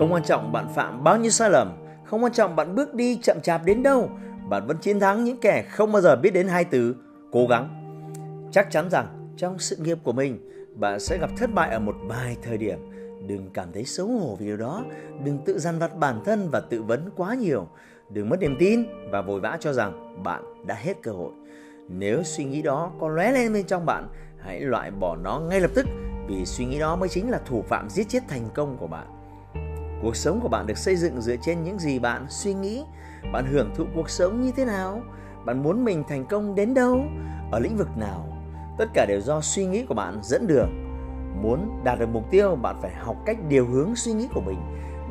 Không quan trọng bạn phạm bao nhiêu sai lầm, không quan trọng bạn bước đi chậm chạp đến đâu, bạn vẫn chiến thắng những kẻ không bao giờ biết đến hai từ cố gắng. Chắc chắn rằng trong sự nghiệp của mình, bạn sẽ gặp thất bại ở một vài thời điểm. Đừng cảm thấy xấu hổ vì điều đó, đừng tự dằn vặt bản thân và tự vấn quá nhiều. Đừng mất niềm tin và vội vã cho rằng bạn đã hết cơ hội. Nếu suy nghĩ đó có lóe lên bên trong bạn, hãy loại bỏ nó ngay lập tức vì suy nghĩ đó mới chính là thủ phạm giết chết thành công của bạn. Cuộc sống của bạn được xây dựng dựa trên những gì bạn suy nghĩ. Bạn hưởng thụ cuộc sống như thế nào? Bạn muốn mình thành công đến đâu? Ở lĩnh vực nào? Tất cả đều do suy nghĩ của bạn dẫn đường. Muốn đạt được mục tiêu, bạn phải học cách điều hướng suy nghĩ của mình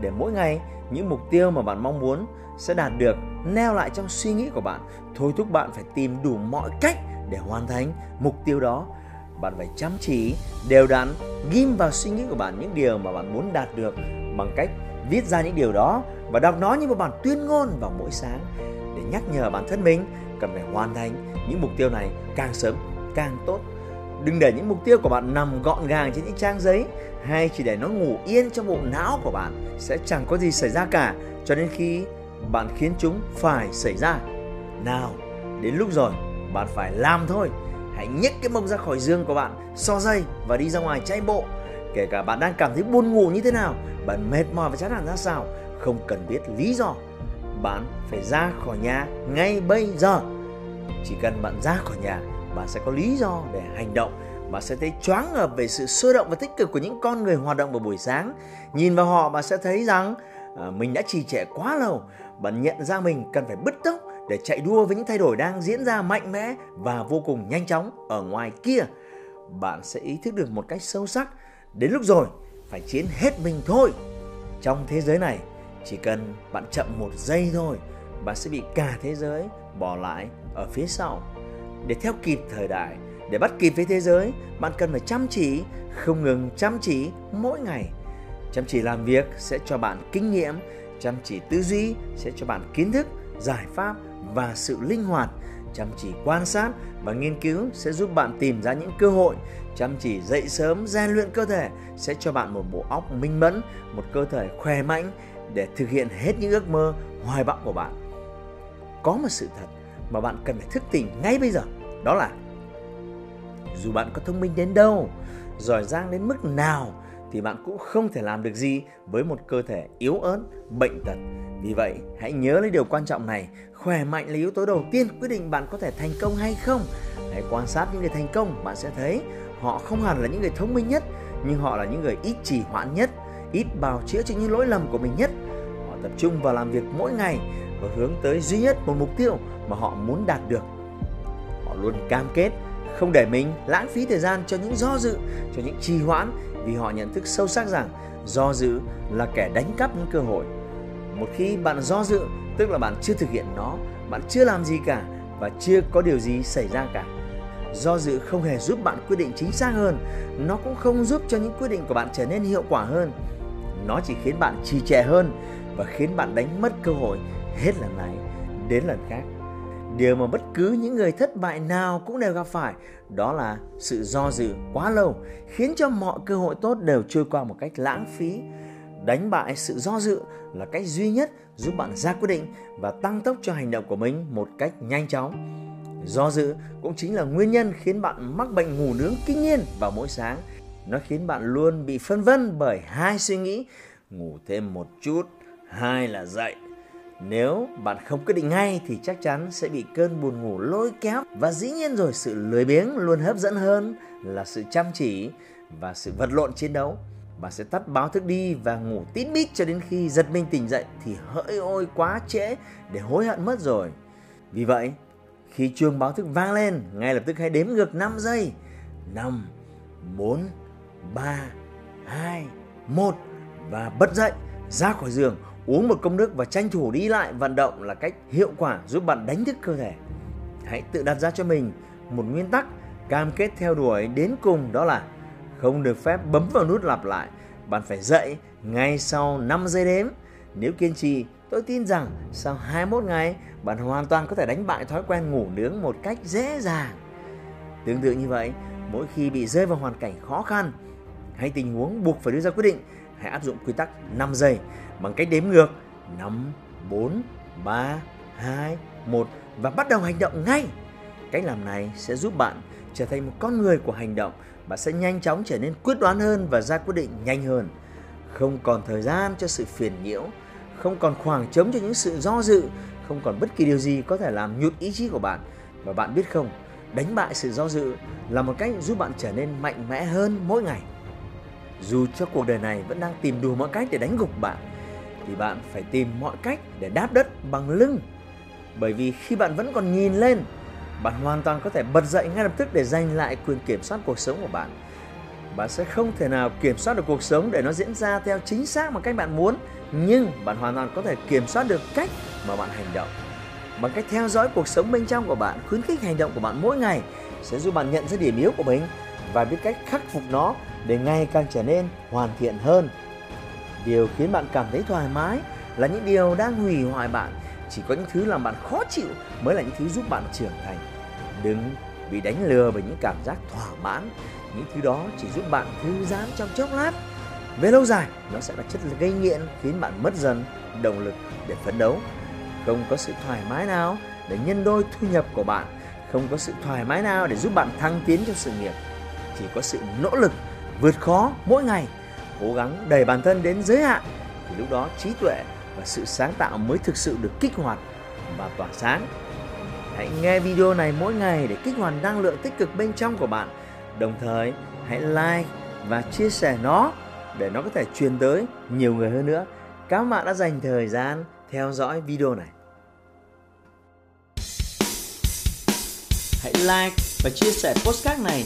để mỗi ngày những mục tiêu mà bạn mong muốn sẽ đạt được neo lại trong suy nghĩ của bạn, thôi thúc bạn phải tìm đủ mọi cách để hoàn thành mục tiêu đó. Bạn phải chăm chỉ, đều đặn, ghim vào suy nghĩ của bạn những điều mà bạn muốn đạt được bằng cách viết ra những điều đó và đọc nó như một bản tuyên ngôn vào mỗi sáng để nhắc nhở bản thân mình cần phải hoàn thành những mục tiêu này càng sớm càng tốt. Đừng để những mục tiêu của bạn nằm gọn gàng trên những trang giấy hay chỉ để nó ngủ yên trong bộ não của bạn sẽ chẳng có gì xảy ra cả cho đến khi bạn khiến chúng phải xảy ra. Nào, đến lúc rồi, bạn phải làm thôi. Hãy nhấc cái mông ra khỏi giường của bạn, so dây và đi ra ngoài chạy bộ. Kể cả bạn đang cảm thấy buồn ngủ như thế nào, bạn mệt mỏi và chán nản ra sao, không cần biết lý do. Bạn phải ra khỏi nhà ngay bây giờ. Chỉ cần bạn ra khỏi nhà, bạn sẽ có lý do để hành động. Bạn sẽ thấy choáng ngợp về sự sôi động và tích cực của những con người hoạt động vào buổi sáng. Nhìn vào họ, bạn sẽ thấy rằng à, mình đã trì trệ quá lâu. Bạn nhận ra mình cần phải bứt tốc để chạy đua với những thay đổi đang diễn ra mạnh mẽ và vô cùng nhanh chóng ở ngoài kia. Bạn sẽ ý thức được một cách sâu sắc. Đến lúc rồi, phải chiến hết mình thôi. Trong thế giới này, chỉ cần bạn chậm một giây thôi, bạn sẽ bị cả thế giới bỏ lại ở phía sau. Để theo kịp thời đại, để bắt kịp với thế giới, bạn cần phải chăm chỉ, không ngừng chăm chỉ mỗi ngày. Chăm chỉ làm việc sẽ cho bạn kinh nghiệm, chăm chỉ tư duy sẽ cho bạn kiến thức, giải pháp và sự linh hoạt. Chăm chỉ quan sát và nghiên cứu sẽ giúp bạn tìm ra những cơ hội chăm chỉ dậy sớm rèn luyện cơ thể sẽ cho bạn một bộ óc minh mẫn một cơ thể khỏe mạnh để thực hiện hết những ước mơ hoài bão của bạn có một sự thật mà bạn cần phải thức tỉnh ngay bây giờ đó là dù bạn có thông minh đến đâu giỏi giang đến mức nào thì bạn cũng không thể làm được gì với một cơ thể yếu ớt, bệnh tật. Vì vậy, hãy nhớ lấy điều quan trọng này, khỏe mạnh là yếu tố đầu tiên quyết định bạn có thể thành công hay không. Hãy quan sát những người thành công, bạn sẽ thấy họ không hẳn là những người thông minh nhất, nhưng họ là những người ít trì hoãn nhất, ít bào chữa cho những lỗi lầm của mình nhất. Họ tập trung vào làm việc mỗi ngày và hướng tới duy nhất một mục tiêu mà họ muốn đạt được. Họ luôn cam kết không để mình lãng phí thời gian cho những do dự, cho những trì hoãn vì họ nhận thức sâu sắc rằng do dự là kẻ đánh cắp những cơ hội. Một khi bạn do dự, tức là bạn chưa thực hiện nó, bạn chưa làm gì cả và chưa có điều gì xảy ra cả. Do dự không hề giúp bạn quyết định chính xác hơn, nó cũng không giúp cho những quyết định của bạn trở nên hiệu quả hơn. Nó chỉ khiến bạn trì trệ hơn và khiến bạn đánh mất cơ hội hết lần này đến lần khác. Điều mà bất cứ những người thất bại nào cũng đều gặp phải đó là sự do dự quá lâu khiến cho mọi cơ hội tốt đều trôi qua một cách lãng phí. Đánh bại sự do dự là cách duy nhất giúp bạn ra quyết định và tăng tốc cho hành động của mình một cách nhanh chóng. Do dự cũng chính là nguyên nhân khiến bạn mắc bệnh ngủ nướng kinh niên vào mỗi sáng. Nó khiến bạn luôn bị phân vân bởi hai suy nghĩ, ngủ thêm một chút, hai là dậy. Nếu bạn không quyết định ngay thì chắc chắn sẽ bị cơn buồn ngủ lôi kéo và dĩ nhiên rồi sự lười biếng luôn hấp dẫn hơn là sự chăm chỉ và sự vật lộn chiến đấu. Bạn sẽ tắt báo thức đi và ngủ tít mít cho đến khi giật mình tỉnh dậy thì hỡi ôi quá trễ để hối hận mất rồi. Vì vậy, khi chuông báo thức vang lên, ngay lập tức hãy đếm ngược 5 giây. 5, 4, 3, 2, một và bật dậy ra khỏi giường uống một cốc nước và tranh thủ đi lại vận động là cách hiệu quả giúp bạn đánh thức cơ thể hãy tự đặt ra cho mình một nguyên tắc cam kết theo đuổi đến cùng đó là không được phép bấm vào nút lặp lại. Bạn phải dậy ngay sau 5 giây đếm. Nếu kiên trì tôi tin rằng sau 21 ngày bạn hoàn toàn có thể đánh bại thói quen ngủ nướng một cách dễ dàng. Tương tự như vậy mỗi khi bị rơi vào hoàn cảnh khó khăn hay tình huống buộc phải đưa ra quyết định hãy áp dụng quy tắc 5 giây bằng cách đếm ngược. 5, 4, 3, 2, 1 và bắt đầu hành động ngay. Cách làm này sẽ giúp bạn trở thành một con người của hành động. Bạn sẽ nhanh chóng trở nên quyết đoán hơn và ra quyết định nhanh hơn. Không còn thời gian cho sự phiền nhiễu, không còn khoảng trống cho những sự do dự, không còn bất kỳ điều gì có thể làm nhụt ý chí của bạn. Và bạn biết không, đánh bại sự do dự là một cách giúp bạn trở nên mạnh mẽ hơn mỗi ngày. Dù cho cuộc đời này vẫn đang tìm đủ mọi cách để đánh gục bạn, thì bạn phải tìm mọi cách để đáp đất bằng lưng. Bởi vì khi bạn vẫn còn nhìn lên, bạn hoàn toàn có thể bật dậy ngay lập tức để giành lại quyền kiểm soát cuộc sống của bạn. Bạn sẽ không thể nào kiểm soát được cuộc sống để nó diễn ra theo chính xác một cách bạn muốn, nhưng bạn hoàn toàn có thể kiểm soát được cách mà bạn hành động. Bằng cách theo dõi cuộc sống bên trong của bạn, khuyến khích hành động của bạn mỗi ngày sẽ giúp bạn nhận ra điểm yếu của mình và biết cách khắc phục nó để ngày càng trở nên hoàn thiện hơn điều khiến bạn cảm thấy thoải mái là những điều đang hủy hoại bạn chỉ có những thứ làm bạn khó chịu mới là những thứ giúp bạn trưởng thành. Đừng bị đánh lừa bởi những cảm giác thỏa mãn. Những thứ đó chỉ giúp bạn thư giãn trong chốc lát. Về lâu dài, nó sẽ là chất gây nghiện, khiến bạn mất dần động lực để phấn đấu. Không có sự thoải mái nào để nhân đôi thu nhập của bạn. Không có sự thoải mái nào để giúp bạn thăng tiến trong sự nghiệp. Chỉ có sự nỗ lực, vượt khó mỗi ngày. Cố gắng đẩy bản thân đến giới hạn. Thì lúc đó trí tuệ và sự sáng tạo mới thực sự được kích hoạt và tỏa sáng. Hãy nghe video này mỗi ngày để kích hoạt năng lượng tích cực bên trong của bạn. Đồng thời, hãy like và chia sẻ nó để nó có thể truyền tới nhiều người hơn nữa. Các bạn đã dành thời gian theo dõi video này. Hãy like và chia sẻ postcard này